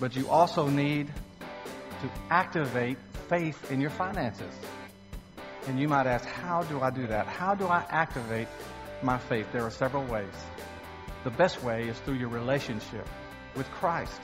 but you also need to activate faith in your finances. And you might ask, how do I do that? How do I activate my faith? There are several ways. The best way is through your relationship with Christ.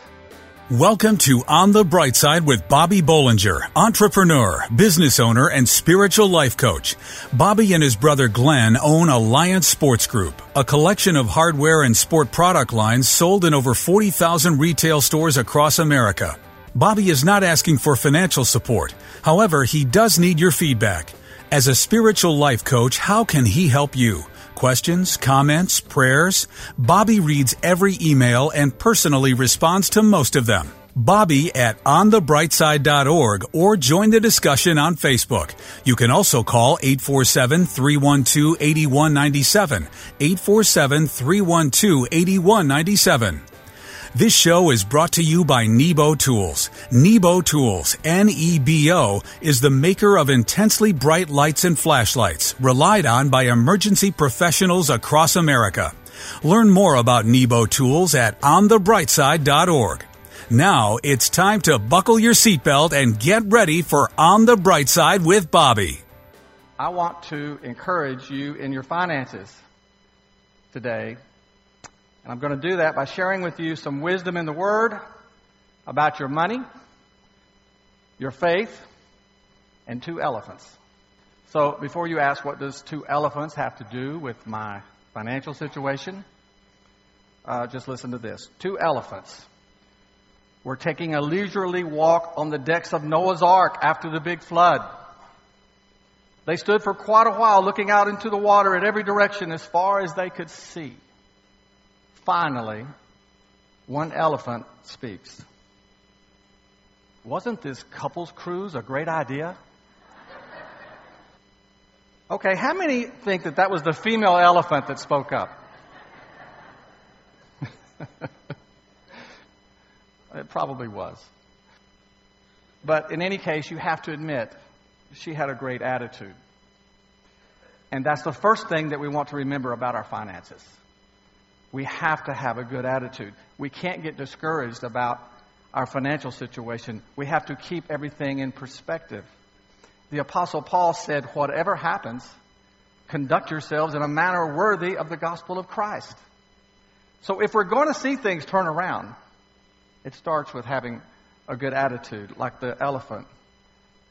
Welcome to On the Bright Side with Bobby Bollinger, entrepreneur, business owner, and spiritual life coach. Bobby and his brother Glenn own Alliance Sports Group, a collection of hardware and sport product lines sold in over 40,000 retail stores across America. Bobby is not asking for financial support. However, he does need your feedback. As a spiritual life coach, how can he help you? Questions, comments, prayers? Bobby reads every email and personally responds to most of them. Bobby at onthebrightside.org or join the discussion on Facebook. You can also call 847-312-8197. 847-312-8197. This show is brought to you by Nebo Tools. Nebo Tools, N-E-B-O, is the maker of intensely bright lights and flashlights, relied on by emergency professionals across America. Learn more about Nebo Tools at onthebrightside.org. Now it's time to buckle your seatbelt and get ready for On the Bright Side with Bobby. I want to encourage you in your finances today and I'm going to do that by sharing with you some wisdom in the Word about your money, your faith, and two elephants. So before you ask what does two elephants have to do with my financial situation, uh, just listen to this. Two elephants were taking a leisurely walk on the decks of Noah's Ark after the big flood. They stood for quite a while looking out into the water in every direction as far as they could see finally, one elephant speaks. Wasn't this couples cruise a great idea? Okay, how many think that that was the female elephant that spoke up? it probably was. But in any case, you have to admit, she had a great attitude. And that's the first thing that we want to remember about our finances we have to have a good attitude. We can't get discouraged about our financial situation. We have to keep everything in perspective. The Apostle Paul said, Whatever happens, conduct yourselves in a manner worthy of the gospel of Christ. So if we're going to see things turn around, it starts with having a good attitude, like the elephant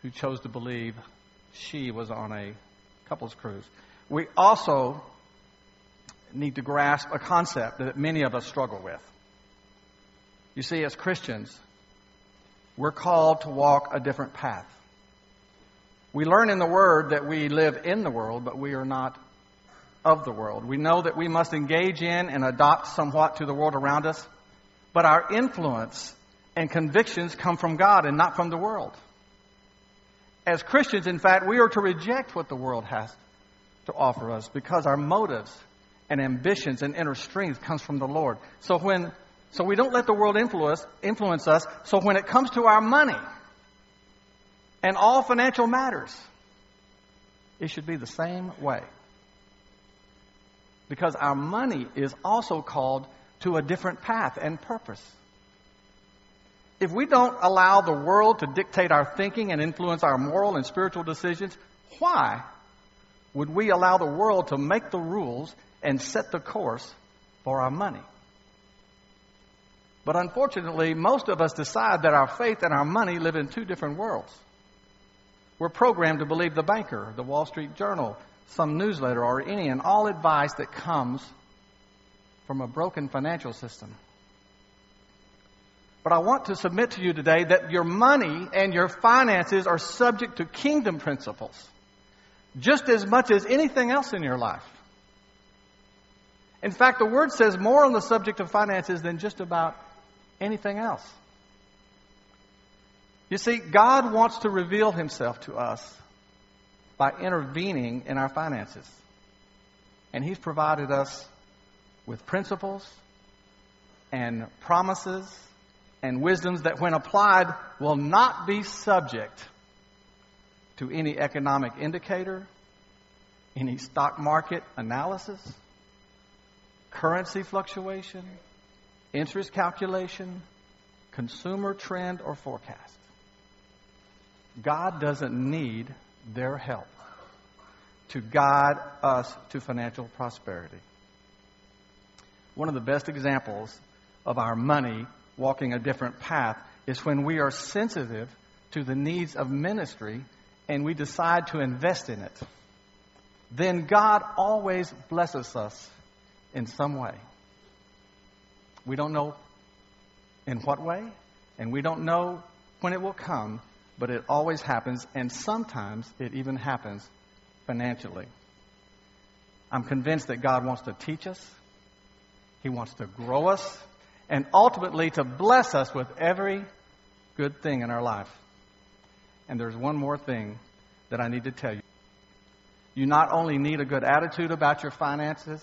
who chose to believe she was on a couple's cruise. We also need to grasp a concept that many of us struggle with. You see, as Christians, we're called to walk a different path. We learn in the Word that we live in the world, but we are not of the world. We know that we must engage in and adopt somewhat to the world around us, but our influence and convictions come from God and not from the world. As Christians, in fact, we are to reject what the world has to offer us because our motives and ambitions and inner strength comes from the Lord. So when so we don't let the world influence influence us. So when it comes to our money and all financial matters, it should be the same way. Because our money is also called to a different path and purpose. If we don't allow the world to dictate our thinking and influence our moral and spiritual decisions, why would we allow the world to make the rules and set the course for our money. But unfortunately, most of us decide that our faith and our money live in two different worlds. We're programmed to believe the banker, the Wall Street Journal, some newsletter, or any and all advice that comes from a broken financial system. But I want to submit to you today that your money and your finances are subject to kingdom principles just as much as anything else in your life. In fact, the Word says more on the subject of finances than just about anything else. You see, God wants to reveal Himself to us by intervening in our finances. And He's provided us with principles and promises and wisdoms that, when applied, will not be subject to any economic indicator, any stock market analysis currency fluctuation, interest calculation, consumer trend, or forecast. God doesn't need their help to guide us to financial prosperity. One of the best examples of our money walking a different path is when we are sensitive to the needs of ministry and we decide to invest in it. Then God always blesses us in some way. We don't know in what way, and we don't know when it will come, but it always happens, and sometimes it even happens financially. I'm convinced that God wants to teach us, He wants to grow us, and ultimately to bless us with every good thing in our life. And there's one more thing that I need to tell you. You not only need a good attitude about your finances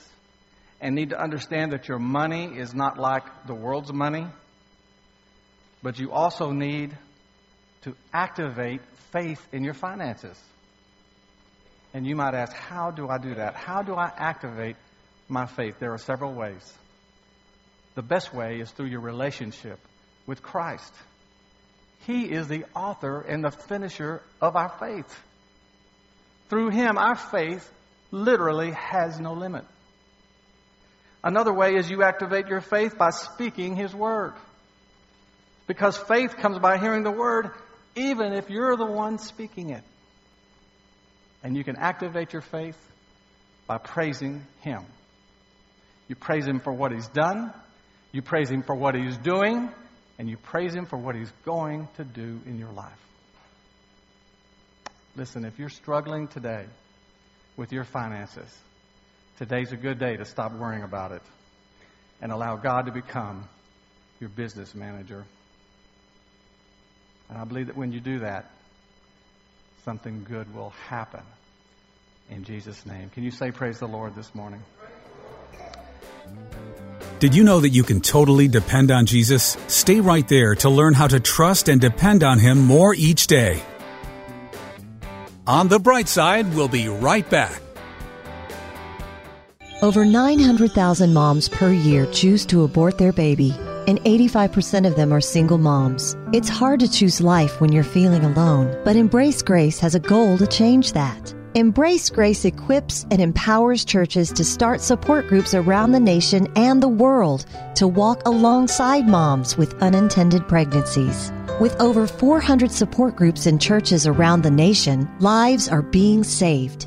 and need to understand that your money is not like the world's money, but you also need to activate faith in your finances. And you might ask, how do I do that? How do I activate my faith? There are several ways. The best way is through your relationship with Christ. He is the author and the finisher of our faith. Through Him, our faith literally has no limit. Another way is you activate your faith by speaking His Word. Because faith comes by hearing the Word, even if you're the one speaking it. And you can activate your faith by praising Him. You praise Him for what He's done, you praise Him for what He's doing, and you praise Him for what He's going to do in your life. Listen, if you're struggling today with your finances, today's a good day to stop worrying about it and allow God to become your business manager. And I believe that when you do that, something good will happen in Jesus' name. Can you say praise the Lord this morning? Did you know that you can totally depend on Jesus? Stay right there to learn how to trust and depend on Him more each day. On the bright side, we'll be right back. Over 900,000 moms per year choose to abort their baby, and 85% of them are single moms. It's hard to choose life when you're feeling alone, but Embrace Grace has a goal to change that. Embrace Grace equips and empowers churches to start support groups around the nation and the world to walk alongside moms with unintended pregnancies. With over 400 support groups in churches around the nation, lives are being saved.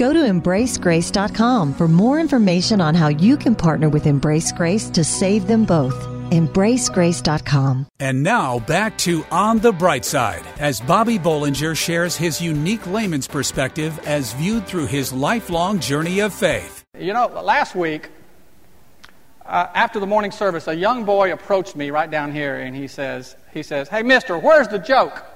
Go to embracegrace.com for more information on how you can partner with Embrace Grace to save them both. EmbraceGrace.com. And now back to On the Bright Side as Bobby Bollinger shares his unique layman's perspective as viewed through his lifelong journey of faith. You know, last week, uh, after the morning service, a young boy approached me right down here and he says, he says, Hey, mister, where's the joke?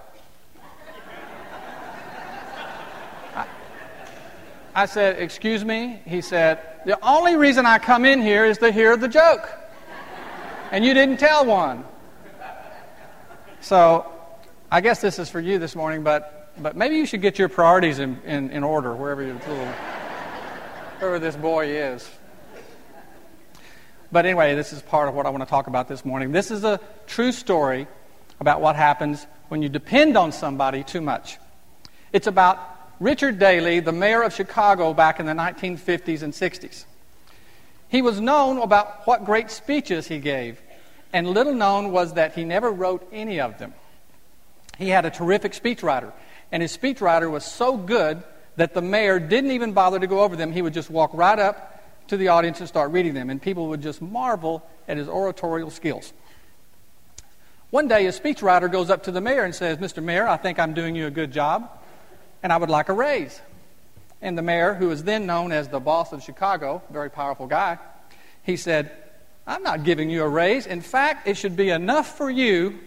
I said, Excuse me? He said, The only reason I come in here is to hear the joke. And you didn't tell one. So I guess this is for you this morning, but, but maybe you should get your priorities in, in, in order wherever, your little, wherever this boy is. But anyway, this is part of what I want to talk about this morning. This is a true story about what happens when you depend on somebody too much. It's about Richard Daley, the mayor of Chicago back in the 1950s and 60s. He was known about what great speeches he gave, and little known was that he never wrote any of them. He had a terrific speechwriter, and his speechwriter was so good that the mayor didn't even bother to go over them. He would just walk right up to the audience and start reading them, and people would just marvel at his oratorial skills. One day, his speechwriter goes up to the mayor and says, Mr. Mayor, I think I'm doing you a good job and I would like a raise. And the mayor, who was then known as the boss of Chicago, very powerful guy, he said, I'm not giving you a raise. In fact, it should be enough for you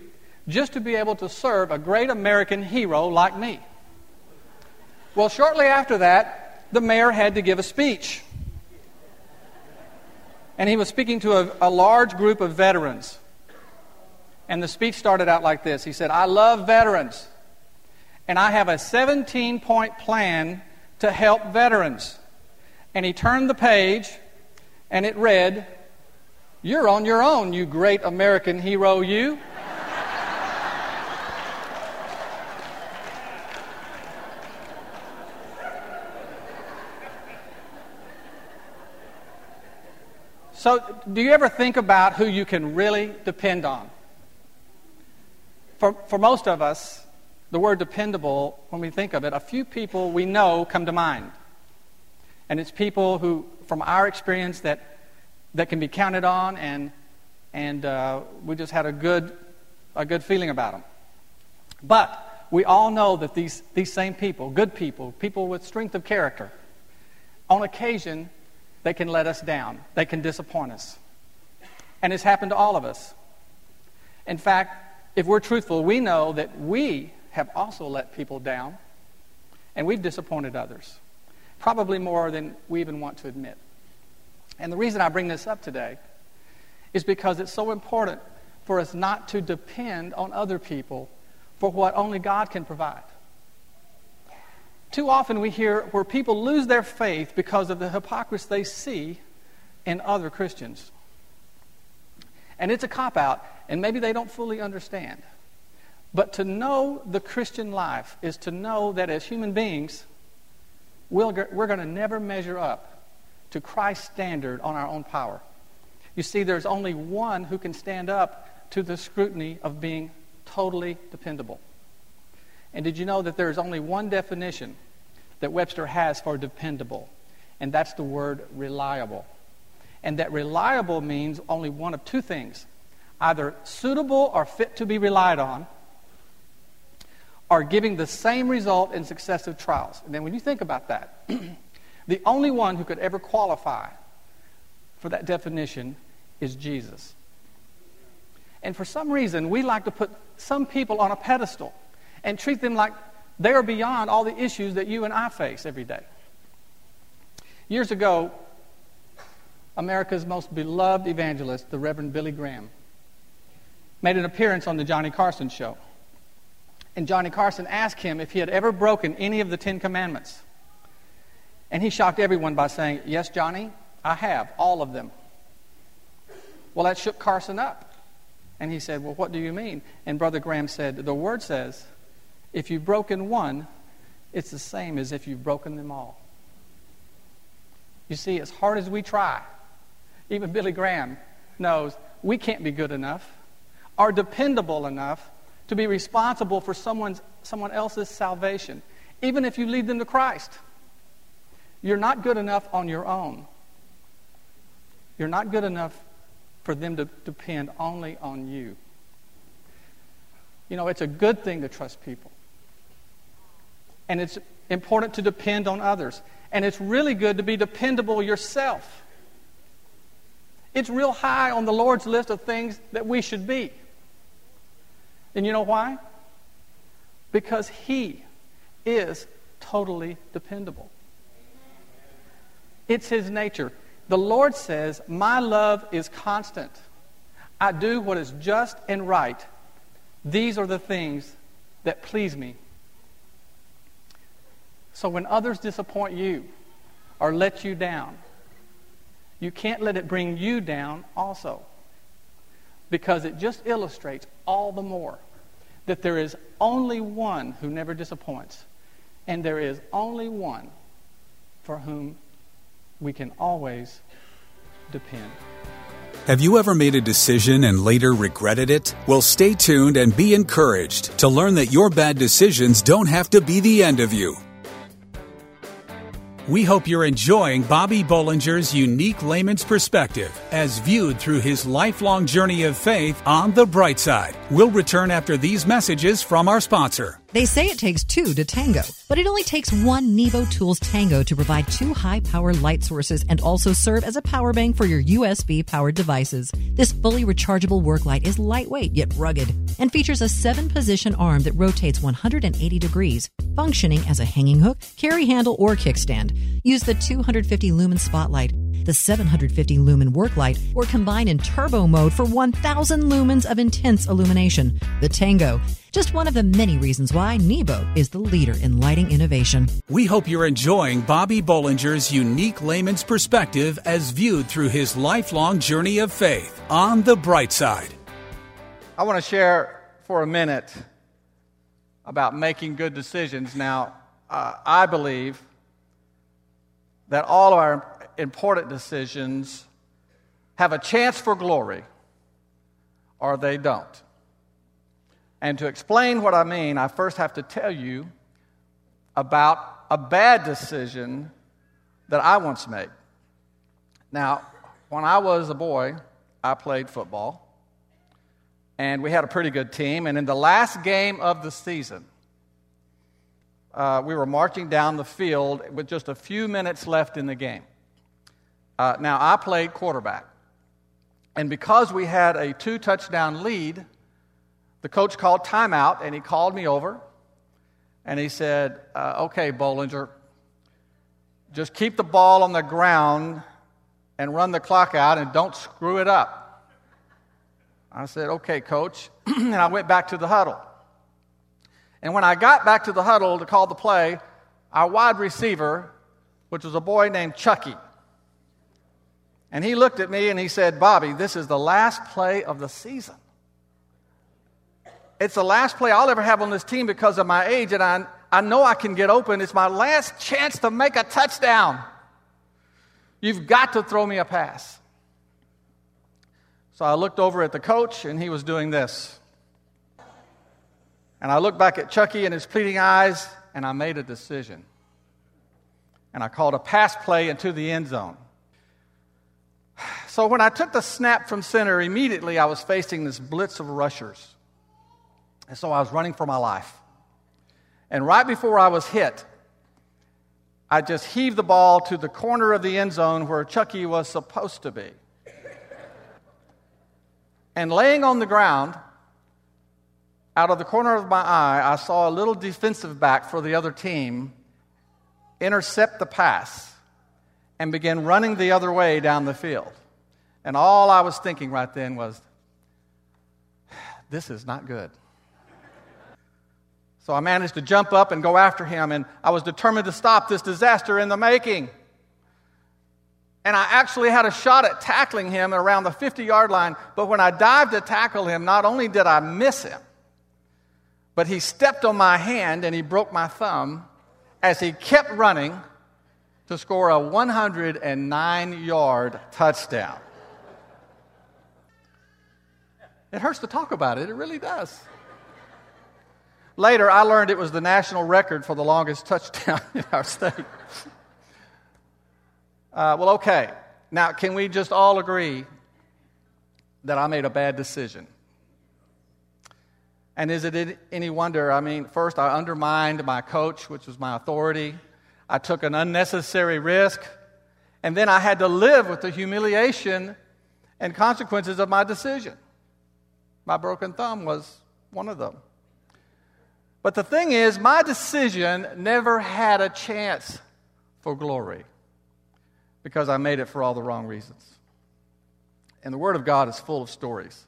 just to be able to serve a great American hero like me. Well, shortly after that, the mayor had to give a speech. And he was speaking to a, a large group of veterans. And the speech started out like this He said, I love veterans, and I have a 17 point plan to help veterans. And he turned the page, and it read, You're on your own, you great American hero, you. So, do you ever think about who you can really depend on? For, for most of us, the word dependable, when we think of it, a few people we know come to mind. And it's people who, from our experience, that, that can be counted on, and, and uh, we just had a good, a good feeling about them. But we all know that these, these same people, good people, people with strength of character, on occasion they can let us down, they can disappoint us. And it's happened to all of us. In fact, if we're truthful, we know that we have also let people down and we've disappointed others, probably more than we even want to admit. And the reason I bring this up today is because it's so important for us not to depend on other people for what only God can provide. Too often we hear where people lose their faith because of the hypocrisy they see in other Christians. And it's a cop out, and maybe they don't fully understand. But to know the Christian life is to know that as human beings, we're going to never measure up to Christ's standard on our own power. You see, there's only one who can stand up to the scrutiny of being totally dependable. And did you know that there is only one definition that Webster has for dependable? And that's the word reliable. And that reliable means only one of two things either suitable or fit to be relied on, or giving the same result in successive trials. And then when you think about that, the only one who could ever qualify for that definition is Jesus. And for some reason, we like to put some people on a pedestal and treat them like they are beyond all the issues that you and I face every day. Years ago, America's most beloved evangelist, the Reverend Billy Graham, made an appearance on the Johnny Carson show. And Johnny Carson asked him if he had ever broken any of the Ten Commandments. And he shocked everyone by saying, Yes, Johnny, I have, all of them. Well, that shook Carson up. And he said, Well, what do you mean? And Brother Graham said, The word says, if you've broken one, it's the same as if you've broken them all. You see, as hard as we try, even Billy Graham knows we can't be good enough or dependable enough to be responsible for someone's, someone else's salvation, even if you lead them to Christ. You're not good enough on your own. You're not good enough for them to depend only on you. You know, it's a good thing to trust people. And it's important to depend on others. And it's really good to be dependable yourself. It's real high on the Lord's list of things that we should be. And you know why? Because He is totally dependable. It's His nature. The Lord says, My love is constant. I do what is just and right. These are the things that please me. So when others disappoint you or let you down, you can't let it bring you down also. Because it just illustrates all the more that there is only one who never disappoints, and there is only one for whom we can always depend. Have you ever made a decision and later regretted it? Well, stay tuned and be encouraged to learn that your bad decisions don't have to be the end of you. We hope you're enjoying Bobby Bollinger's unique layman's perspective as viewed through his lifelong journey of faith on the bright side. We'll return after these messages from our sponsor. They say it takes two to tango, but it only takes one Nebo Tools Tango to provide two high power light sources and also serve as a power bank for your USB powered devices. This fully rechargeable work light is lightweight yet rugged and features a seven position arm that rotates 180 degrees, functioning as a hanging hook, carry handle, or kickstand. Use the 250 lumen spotlight the 750 lumen work light, or combine in turbo mode for 1000 lumens of intense illumination. The Tango. Just one of the many reasons why Nebo is the leader in lighting innovation. We hope you're enjoying Bobby Bollinger's unique layman's perspective as viewed through his lifelong journey of faith on the bright side. I want to share for a minute about making good decisions. Now, uh, I believe that all of our important decisions have a chance for glory or they don't. And to explain what I mean, I first have to tell you about a bad decision that I once made. Now, when I was a boy, I played football, and we had a pretty good team. And in the last game of the season, uh, we were marching down the field with just a few minutes left in the game. Uh, now, I played quarterback. And because we had a two touchdown lead, the coach called timeout and he called me over and he said, uh, Okay, Bollinger, just keep the ball on the ground and run the clock out and don't screw it up. I said, Okay, coach. and I went back to the huddle. And when I got back to the huddle to call the play, our wide receiver, which was a boy named Chucky, and he looked at me and he said, Bobby, this is the last play of the season. It's the last play I'll ever have on this team because of my age, and I, I know I can get open. It's my last chance to make a touchdown. You've got to throw me a pass. So I looked over at the coach, and he was doing this. And I looked back at Chucky and his pleading eyes, and I made a decision. And I called a pass play into the end zone. So when I took the snap from center, immediately I was facing this blitz of rushers. And so I was running for my life. And right before I was hit, I just heaved the ball to the corner of the end zone where Chucky was supposed to be. And laying on the ground, out of the corner of my eye, I saw a little defensive back for the other team intercept the pass and begin running the other way down the field. And all I was thinking right then was, this is not good. So I managed to jump up and go after him, and I was determined to stop this disaster in the making. And I actually had a shot at tackling him around the 50 yard line, but when I dived to tackle him, not only did I miss him, but he stepped on my hand and he broke my thumb as he kept running to score a 109 yard touchdown. It hurts to talk about it, it really does. Later, I learned it was the national record for the longest touchdown in our state. Uh, well, okay. Now, can we just all agree that I made a bad decision? And is it any wonder? I mean, first, I undermined my coach, which was my authority. I took an unnecessary risk. And then I had to live with the humiliation and consequences of my decision. My broken thumb was one of them. But the thing is, my decision never had a chance for glory because I made it for all the wrong reasons. And the Word of God is full of stories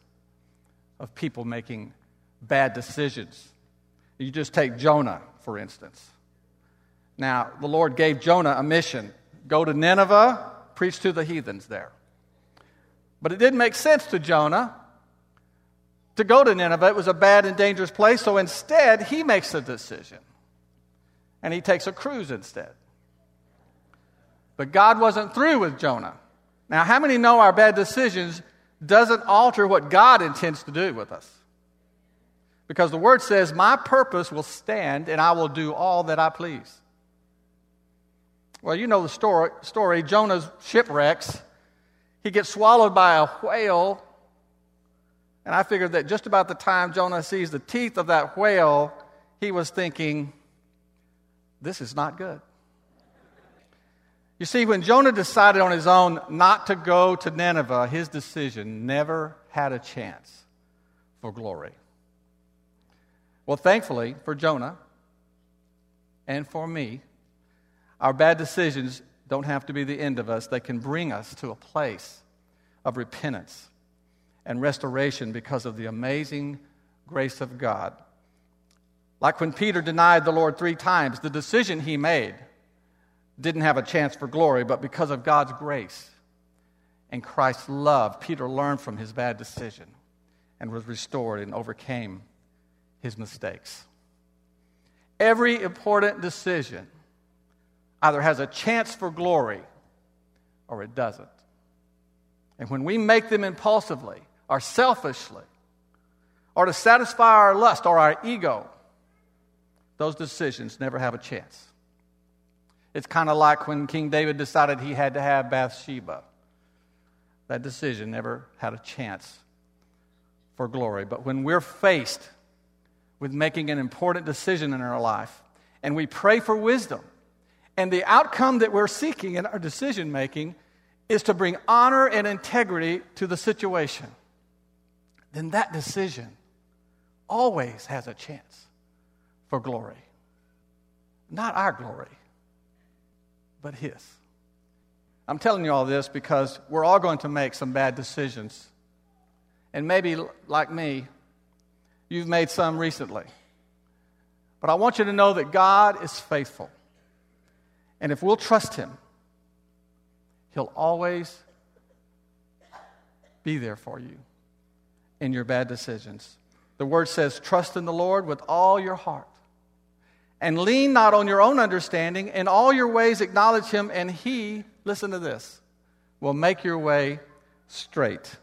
of people making bad decisions. You just take Jonah, for instance. Now, the Lord gave Jonah a mission go to Nineveh, preach to the heathens there. But it didn't make sense to Jonah to go to Nineveh. It was a bad and dangerous place, so instead, he makes a decision. And he takes a cruise instead. But God wasn't through with Jonah. Now, how many know our bad decisions doesn't alter what God intends to do with us? Because the word says, My purpose will stand and I will do all that I please. Well, you know the story. story. Jonah's shipwrecks. He gets swallowed by a whale and I figured that just about the time Jonah sees the teeth of that whale, he was thinking, this is not good. You see, when Jonah decided on his own not to go to Nineveh, his decision never had a chance for glory. Well, thankfully for Jonah and for me, our bad decisions don't have to be the end of us. They can bring us to a place of repentance and restoration because of the amazing grace of God. Like when Peter denied the Lord three times, the decision he made didn't have a chance for glory, but because of God's grace and Christ's love, Peter learned from his bad decision and was restored and overcame his mistakes. Every important decision either has a chance for glory or it doesn't. And when we make them impulsively or selfishly or to satisfy our lust or our ego, those decisions never have a chance. It's kind of like when King David decided he had to have Bathsheba. That decision never had a chance for glory. But when we're faced with making an important decision in our life and we pray for wisdom, and the outcome that we're seeking in our decision making is to bring honor and integrity to the situation, then that decision always has a chance for glory. Not our glory, but His. I'm telling you all this because we're all going to make some bad decisions. And maybe, like me, you've made some recently. But I want you to know that God is faithful. And if we'll trust Him, He'll always be there for you in your bad decisions. The word says, Trust in the Lord with all your heart. And lean not on your own understanding. In all your ways, acknowledge Him, and He, listen to this, will make your way straight.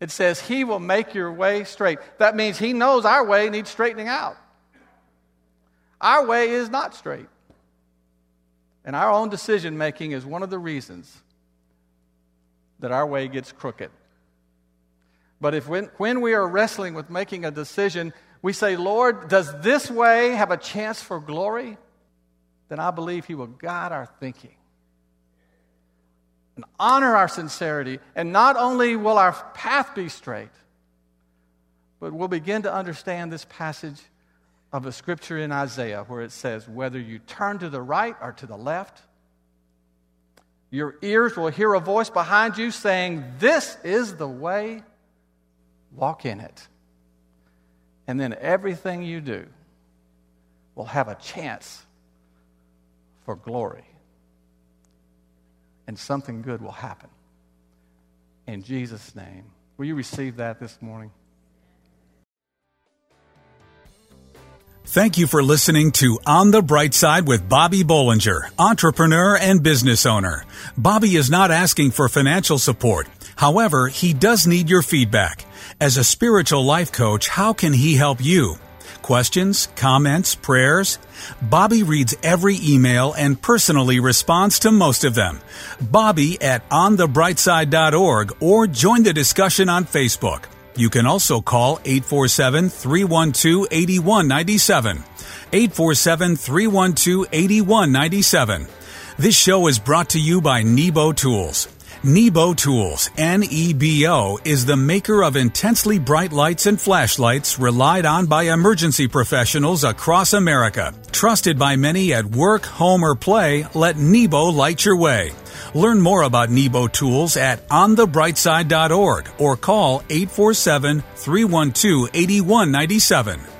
It says, He will make your way straight. That means He knows our way needs straightening out. Our way is not straight. And our own decision making is one of the reasons that our way gets crooked. But if when, when we are wrestling with making a decision, we say, Lord, does this way have a chance for glory? Then I believe He will guide our thinking and honor our sincerity. And not only will our path be straight, but we'll begin to understand this passage of a scripture in Isaiah where it says, Whether you turn to the right or to the left, your ears will hear a voice behind you saying, This is the way, walk in it. And then everything you do will have a chance for glory. And something good will happen. In Jesus' name. Will you receive that this morning? Thank you for listening to On the Bright Side with Bobby Bollinger, entrepreneur and business owner. Bobby is not asking for financial support. However, he does need your feedback. As a spiritual life coach, how can he help you? Questions, comments, prayers? Bobby reads every email and personally responds to most of them. Bobby at onthebrightside.org or join the discussion on Facebook. You can also call 847 312 8197. 847 312 8197. This show is brought to you by Nebo Tools. Nebo Tools, N-E-B-O, is the maker of intensely bright lights and flashlights relied on by emergency professionals across America. Trusted by many at work, home, or play, let Nebo light your way. Learn more about Nebo tools at onthebrightside.org or call 847 312 8197.